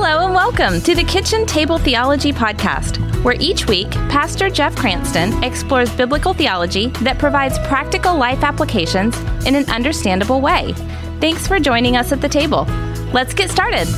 Hello and welcome to the Kitchen Table Theology Podcast, where each week Pastor Jeff Cranston explores biblical theology that provides practical life applications in an understandable way. Thanks for joining us at the table. Let's get started.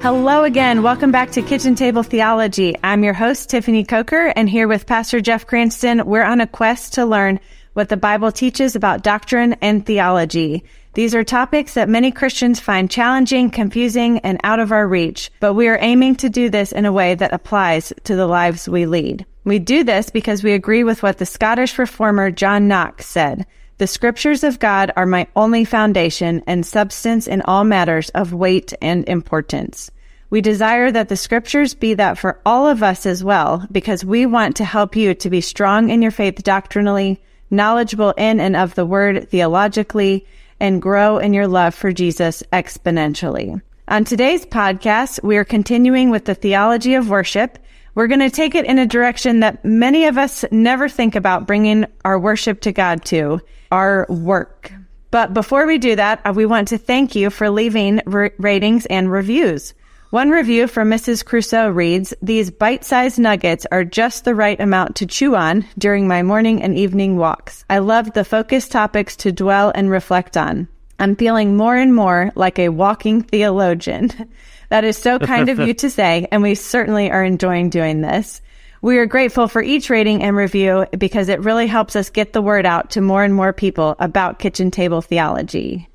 Hello again. Welcome back to Kitchen Table Theology. I'm your host, Tiffany Coker, and here with Pastor Jeff Cranston, we're on a quest to learn what the Bible teaches about doctrine and theology. These are topics that many Christians find challenging, confusing, and out of our reach, but we are aiming to do this in a way that applies to the lives we lead. We do this because we agree with what the Scottish reformer John Knox said. The scriptures of God are my only foundation and substance in all matters of weight and importance. We desire that the scriptures be that for all of us as well, because we want to help you to be strong in your faith doctrinally, knowledgeable in and of the word theologically, and grow in your love for Jesus exponentially. On today's podcast, we are continuing with the theology of worship. We're going to take it in a direction that many of us never think about bringing our worship to God to our work. But before we do that, uh, we want to thank you for leaving ratings and reviews. One review from Mrs. Crusoe reads, These bite-sized nuggets are just the right amount to chew on during my morning and evening walks. I love the focused topics to dwell and reflect on. I'm feeling more and more like a walking theologian. that is so kind of you to say, and we certainly are enjoying doing this. We are grateful for each rating and review because it really helps us get the word out to more and more people about kitchen table theology.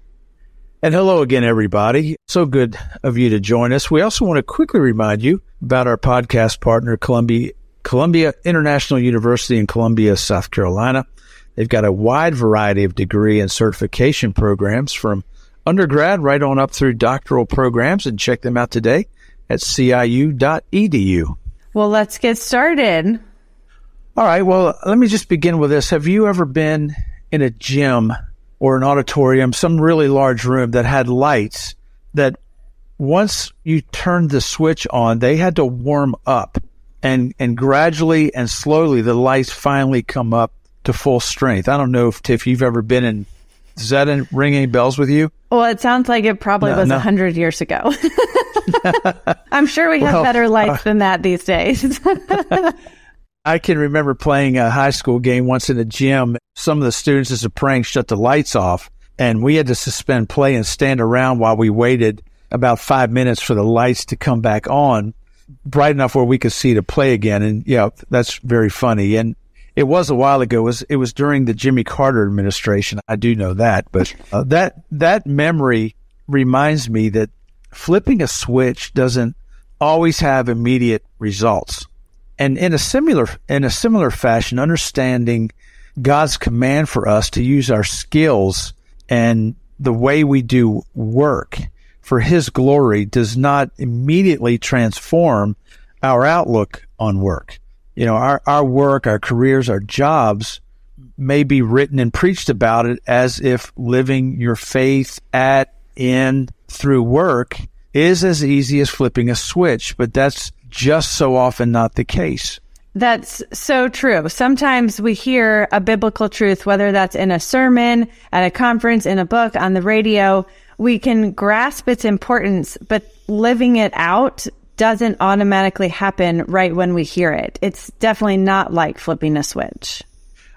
And hello again, everybody. So good of you to join us. We also want to quickly remind you about our podcast partner, Columbia, Columbia International University in Columbia, South Carolina. They've got a wide variety of degree and certification programs from undergrad right on up through doctoral programs and check them out today at ciu.edu. Well, let's get started. All right. Well, let me just begin with this. Have you ever been in a gym or an auditorium, some really large room that had lights that once you turned the switch on, they had to warm up and, and gradually and slowly the lights finally come up to full strength. I don't know if Tiff, you've ever been in, does that ring any bells with you? Well, it sounds like it probably no, was a no. hundred years ago. I'm sure we have well, better lights uh, than that these days. I can remember playing a high school game once in a gym. Some of the students, as a prank, shut the lights off, and we had to suspend play and stand around while we waited about five minutes for the lights to come back on, bright enough where we could see to play again. And yeah, that's very funny. And it was a while ago. It was it was during the Jimmy Carter administration. I do know that, but uh, that that memory reminds me that flipping a switch doesn't always have immediate results and in a similar in a similar fashion, understanding God's command for us to use our skills and the way we do work for His glory does not immediately transform our outlook on work. You know, our, our work, our careers, our jobs may be written and preached about it as if living your faith at, in, through work is as easy as flipping a switch, but that's just so often not the case. That's so true. Sometimes we hear a biblical truth, whether that's in a sermon, at a conference, in a book, on the radio. We can grasp its importance, but living it out doesn't automatically happen right when we hear it. It's definitely not like flipping a switch.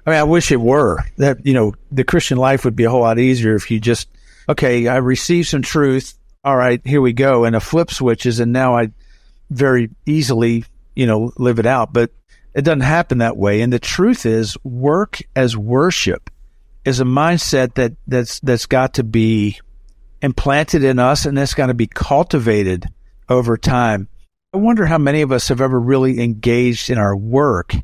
I mean, I wish it were that, you know, the Christian life would be a whole lot easier if you just, okay, I received some truth. All right, here we go. And a flip switches. And now I, very easily, you know, live it out, but it doesn't happen that way. And the truth is work as worship is a mindset that that's, that's got to be implanted in us and that's got to be cultivated over time. I wonder how many of us have ever really engaged in our work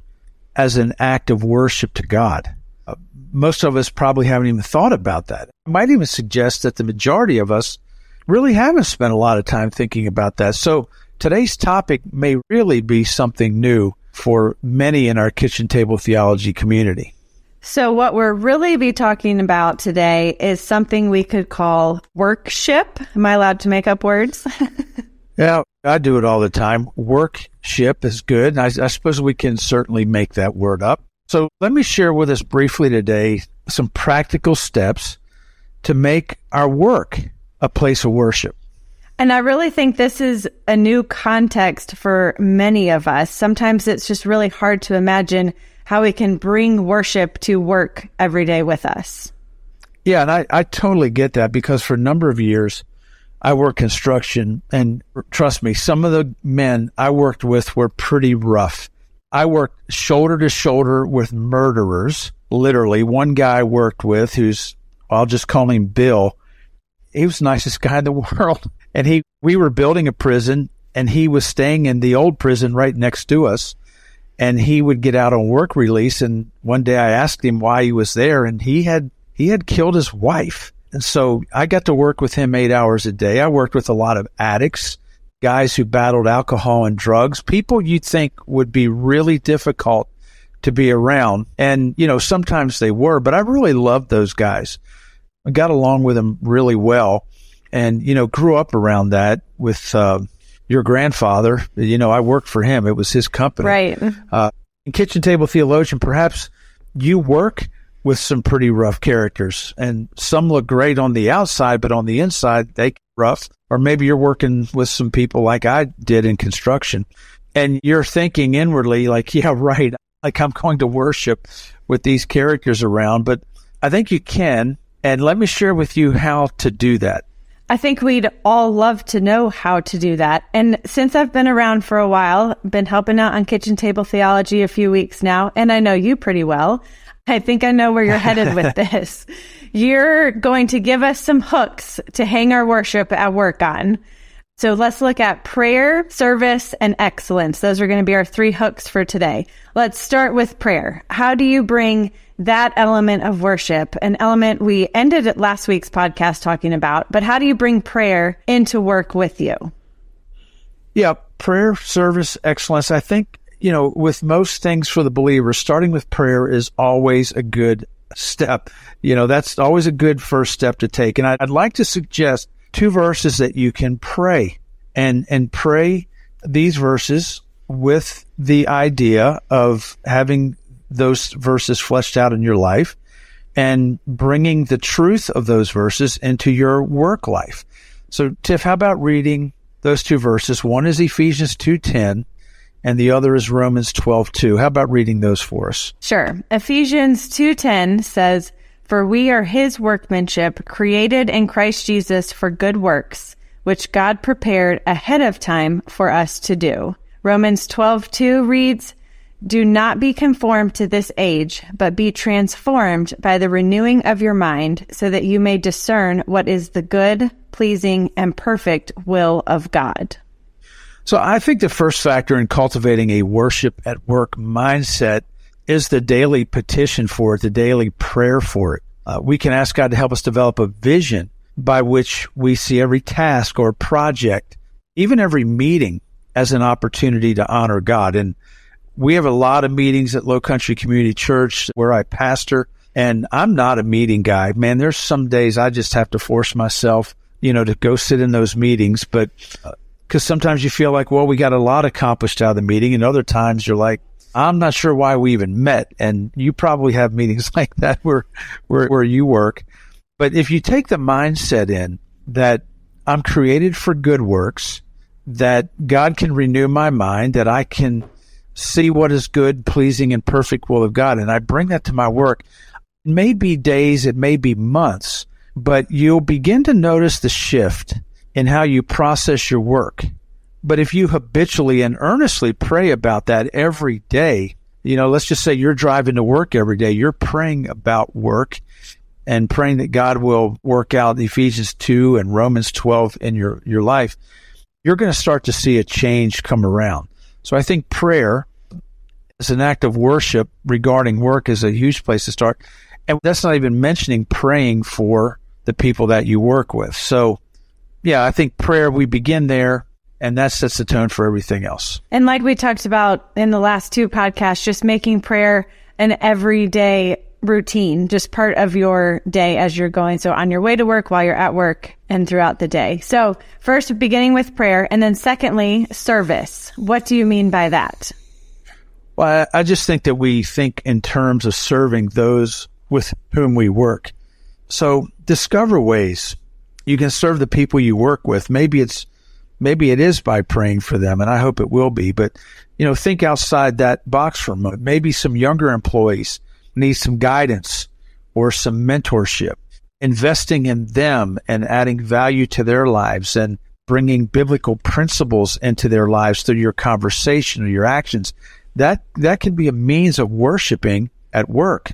as an act of worship to God. Uh, most of us probably haven't even thought about that. I might even suggest that the majority of us really haven't spent a lot of time thinking about that. So Today's topic may really be something new for many in our kitchen table theology community. So, what we're really be talking about today is something we could call workship. Am I allowed to make up words? yeah, I do it all the time. Workship is good. I, I suppose we can certainly make that word up. So, let me share with us briefly today some practical steps to make our work a place of worship. And I really think this is a new context for many of us. Sometimes it's just really hard to imagine how we can bring worship to work every day with us. Yeah, and I, I totally get that because for a number of years, I worked construction, and trust me, some of the men I worked with were pretty rough. I worked shoulder to shoulder with murderers, literally. One guy I worked with, who's, I'll just call him Bill, he was the nicest guy in the world. And he, we were building a prison and he was staying in the old prison right next to us. And he would get out on work release. And one day I asked him why he was there and he had, he had killed his wife. And so I got to work with him eight hours a day. I worked with a lot of addicts, guys who battled alcohol and drugs, people you'd think would be really difficult to be around. And, you know, sometimes they were, but I really loved those guys. I got along with them really well and, you know, grew up around that with, uh, your grandfather. You know, I worked for him. It was his company. Right. Uh, kitchen table theologian, perhaps you work with some pretty rough characters and some look great on the outside, but on the inside, they rough. Or maybe you're working with some people like I did in construction and you're thinking inwardly, like, yeah, right. Like I'm going to worship with these characters around, but I think you can and let me share with you how to do that. I think we'd all love to know how to do that. And since I've been around for a while, been helping out on kitchen table theology a few weeks now, and I know you pretty well. I think I know where you're headed with this. You're going to give us some hooks to hang our worship at work on. So let's look at prayer, service, and excellence. Those are going to be our three hooks for today. Let's start with prayer. How do you bring that element of worship, an element we ended last week's podcast talking about, but how do you bring prayer into work with you? Yeah, prayer, service, excellence. I think, you know, with most things for the believer, starting with prayer is always a good step. You know, that's always a good first step to take. And I'd like to suggest two verses that you can pray and, and pray these verses with the idea of having those verses fleshed out in your life and bringing the truth of those verses into your work life. So, Tiff, how about reading those two verses? One is Ephesians 2.10 and the other is Romans 12.2. How about reading those for us? Sure. Ephesians 2.10 says, For we are his workmanship, created in Christ Jesus for good works, which God prepared ahead of time for us to do. Romans 12.2 reads, do not be conformed to this age, but be transformed by the renewing of your mind, so that you may discern what is the good, pleasing, and perfect will of God. So I think the first factor in cultivating a worship at work mindset is the daily petition for it, the daily prayer for it. Uh, we can ask God to help us develop a vision by which we see every task or project, even every meeting, as an opportunity to honor God. And we have a lot of meetings at Low Country Community Church where I pastor, and I'm not a meeting guy. Man, there's some days I just have to force myself, you know, to go sit in those meetings, but because uh, sometimes you feel like, well, we got a lot accomplished out of the meeting, and other times you're like, I'm not sure why we even met. And you probably have meetings like that where, where, where you work. But if you take the mindset in that I'm created for good works, that God can renew my mind, that I can see what is good, pleasing, and perfect will of God. And I bring that to my work. It may be days, it may be months, but you'll begin to notice the shift in how you process your work. But if you habitually and earnestly pray about that every day, you know, let's just say you're driving to work every day, you're praying about work and praying that God will work out Ephesians 2 and Romans 12 in your, your life, you're going to start to see a change come around. So I think prayer as an act of worship regarding work is a huge place to start. And that's not even mentioning praying for the people that you work with. So yeah, I think prayer, we begin there and that sets the tone for everything else. And like we talked about in the last two podcasts, just making prayer an everyday routine, just part of your day as you're going. So on your way to work, while you're at work, and throughout the day. So first, beginning with prayer, and then secondly, service. What do you mean by that? Well, I just think that we think in terms of serving those with whom we work. So discover ways You can serve the people you work with. Maybe it's maybe it is by praying for them, and I hope it will be. But you know, think outside that box for a moment. Maybe some younger employees need some guidance or some mentorship. Investing in them and adding value to their lives and bringing biblical principles into their lives through your conversation or your actions. That that can be a means of worshiping at work.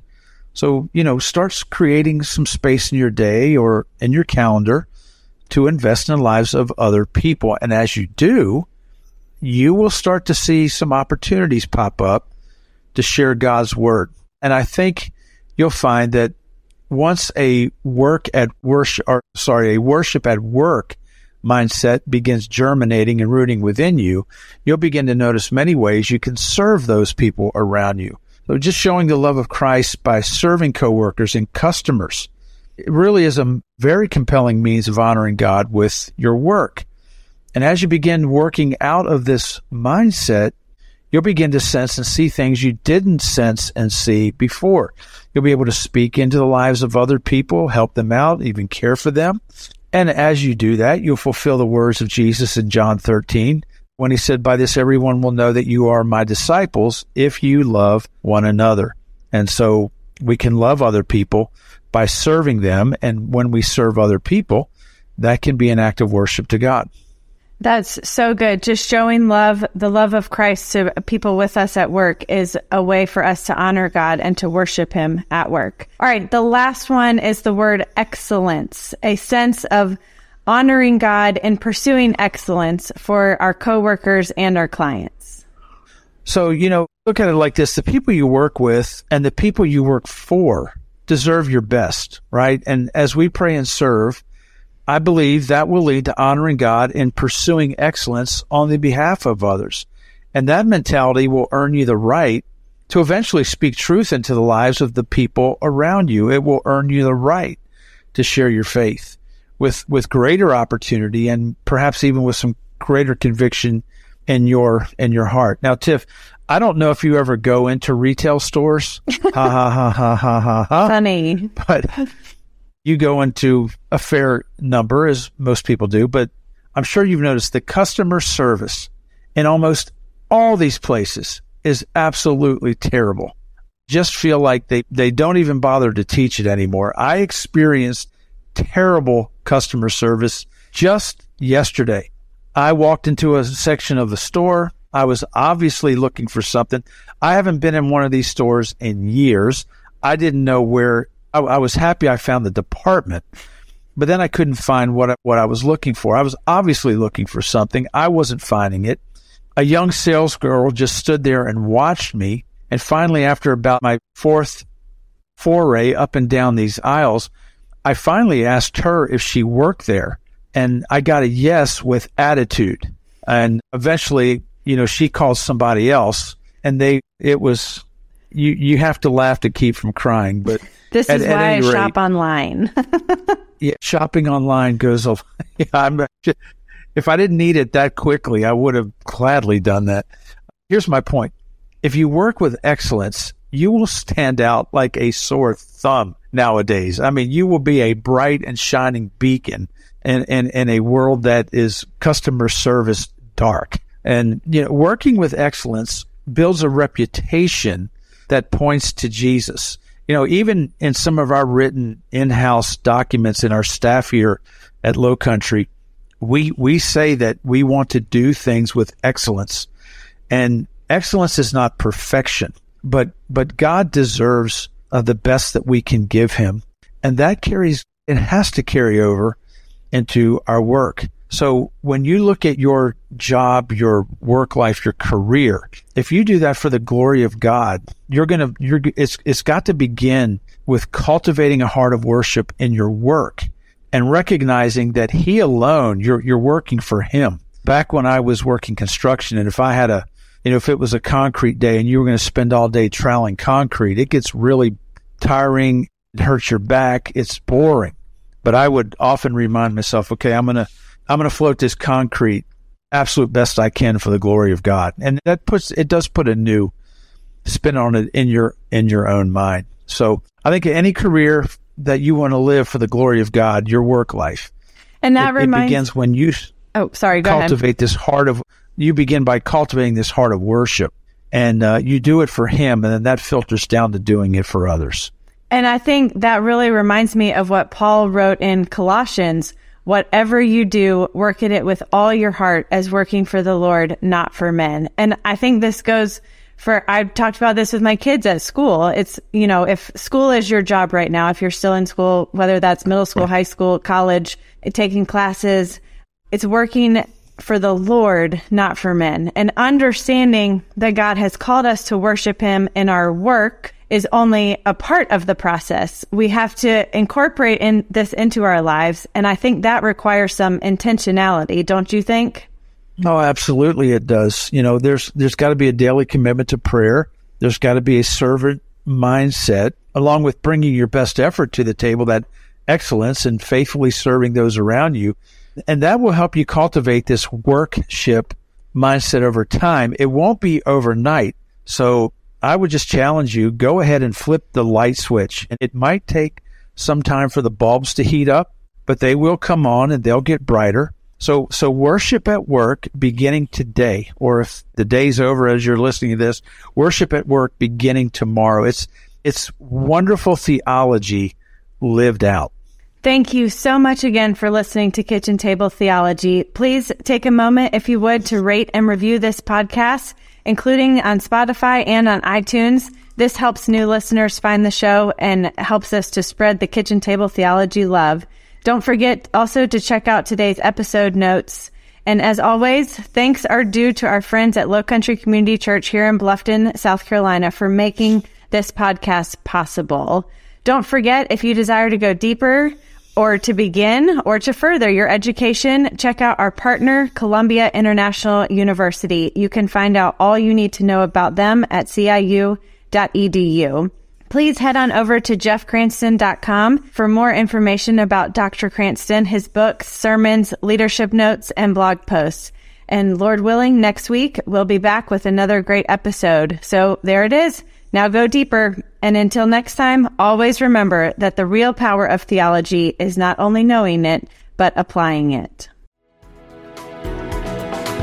So, you know, starts creating some space in your day or in your calendar to invest in the lives of other people. And as you do, you will start to see some opportunities pop up to share God's word. And I think you'll find that once a work at worship, or sorry, a worship at work mindset begins germinating and rooting within you, you'll begin to notice many ways you can serve those people around you. So just showing the love of Christ by serving coworkers and customers it really is a very compelling means of honoring God with your work. And as you begin working out of this mindset, you'll begin to sense and see things you didn't sense and see before. You'll be able to speak into the lives of other people, help them out, even care for them. And as you do that, you'll fulfill the words of Jesus in John 13 when he said, By this everyone will know that you are my disciples if you love one another. And so we can love other people by serving them. And when we serve other people, that can be an act of worship to God. That's so good. Just showing love, the love of Christ to people with us at work is a way for us to honor God and to worship Him at work. All right. The last one is the word excellence, a sense of honoring God and pursuing excellence for our coworkers and our clients. So, you know, look at it like this. The people you work with and the people you work for deserve your best, right? And as we pray and serve, I believe that will lead to honoring God and pursuing excellence on the behalf of others. And that mentality will earn you the right to eventually speak truth into the lives of the people around you. It will earn you the right to share your faith with, with greater opportunity and perhaps even with some greater conviction in your, in your heart. Now, Tiff, I don't know if you ever go into retail stores. ha ha ha ha ha ha ha. Funny. But you go into a fair number, as most people do, but I'm sure you've noticed the customer service in almost all these places is absolutely terrible. Just feel like they, they don't even bother to teach it anymore. I experienced terrible customer service just yesterday. I walked into a section of the store. I was obviously looking for something. I haven't been in one of these stores in years. I didn't know where I, I was happy I found the department, but then I couldn't find what what I was looking for. I was obviously looking for something. I wasn't finding it. A young sales girl just stood there and watched me. And finally, after about my fourth foray up and down these aisles, I finally asked her if she worked there. And I got a yes with attitude. And eventually, you know, she calls somebody else and they, it was, you, you have to laugh to keep from crying, but this is why at I rate, shop online. yeah, shopping online goes. Yeah, I'm, if I didn't need it that quickly, I would have gladly done that. Here's my point: if you work with excellence, you will stand out like a sore thumb nowadays. I mean, you will be a bright and shining beacon in, in, in a world that is customer service dark. And you know, working with excellence builds a reputation that points to Jesus. You know, even in some of our written in-house documents in our staff here at Low Country, we we say that we want to do things with excellence, and excellence is not perfection, but but God deserves uh, the best that we can give Him, and that carries it has to carry over into our work. So when you look at your job, your work life, your career, if you do that for the glory of God, you're going to, you're, it's, it's got to begin with cultivating a heart of worship in your work and recognizing that he alone, you're, you're working for him. Back when I was working construction and if I had a, you know, if it was a concrete day and you were going to spend all day troweling concrete, it gets really tiring. It hurts your back. It's boring. But I would often remind myself, okay, I'm going to, I'm going to float this concrete absolute best I can for the glory of God. And that puts, it does put a new spin on it in your, in your own mind. So I think any career that you want to live for the glory of God, your work life, And that it, reminds. it begins when you oh, sorry. Cultivate ahead. this heart of. You begin by cultivating this heart of worship, and uh, you do it for Him, and then that filters down to doing it for others. And I think that really reminds me of what Paul wrote in Colossians. Whatever you do, work at it with all your heart as working for the Lord, not for men. And I think this goes for, I've talked about this with my kids at school. It's, you know, if school is your job right now, if you're still in school, whether that's middle school, high school, college, taking classes, it's working for the Lord, not for men. And understanding that God has called us to worship Him in our work is only a part of the process. We have to incorporate in this into our lives. And I think that requires some intentionality, don't you think? Oh, absolutely, it does. You know, there's there's got to be a daily commitment to prayer. There's got to be a servant mindset, along with bringing your best effort to the table, that excellence and faithfully serving those around you, and that will help you cultivate this workship mindset over time. It won't be overnight, so I would just challenge you: go ahead and flip the light switch, and it might take some time for the bulbs to heat up, but they will come on and they'll get brighter. So, so worship at work beginning today, or if the day's over as you're listening to this, worship at work beginning tomorrow. It's, it's wonderful theology lived out. Thank you so much again for listening to Kitchen Table Theology. Please take a moment, if you would, to rate and review this podcast, including on Spotify and on iTunes. This helps new listeners find the show and helps us to spread the Kitchen Table Theology love. Don't forget also to check out today's episode notes. And as always, thanks are due to our friends at Low Country Community Church here in Bluffton, South Carolina for making this podcast possible. Don't forget, if you desire to go deeper or to begin or to further your education, check out our partner, Columbia International University. You can find out all you need to know about them at ciu.edu please head on over to jeffcranston.com for more information about Dr. Cranston, his books, sermons, leadership notes, and blog posts. And Lord willing, next week we'll be back with another great episode. So there it is. Now go deeper. And until next time, always remember that the real power of theology is not only knowing it, but applying it.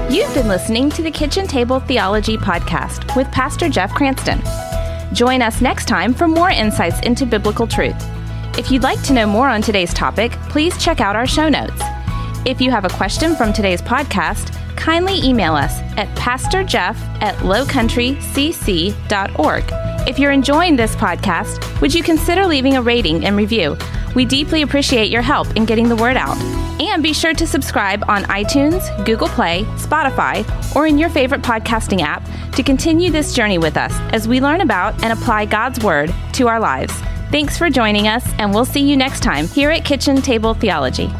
You've been listening to the Kitchen Table Theology Podcast with Pastor Jeff Cranston. Join us next time for more insights into biblical truth. If you'd like to know more on today's topic, please check out our show notes. If you have a question from today's podcast, kindly email us at pastorjeff at lowcountrycc.org. If you're enjoying this podcast, would you consider leaving a rating and review? We deeply appreciate your help in getting the word out. And be sure to subscribe on iTunes, Google Play, Spotify, or in your favorite podcasting app to continue this journey with us as we learn about and apply God's Word to our lives. Thanks for joining us, and we'll see you next time here at Kitchen Table Theology.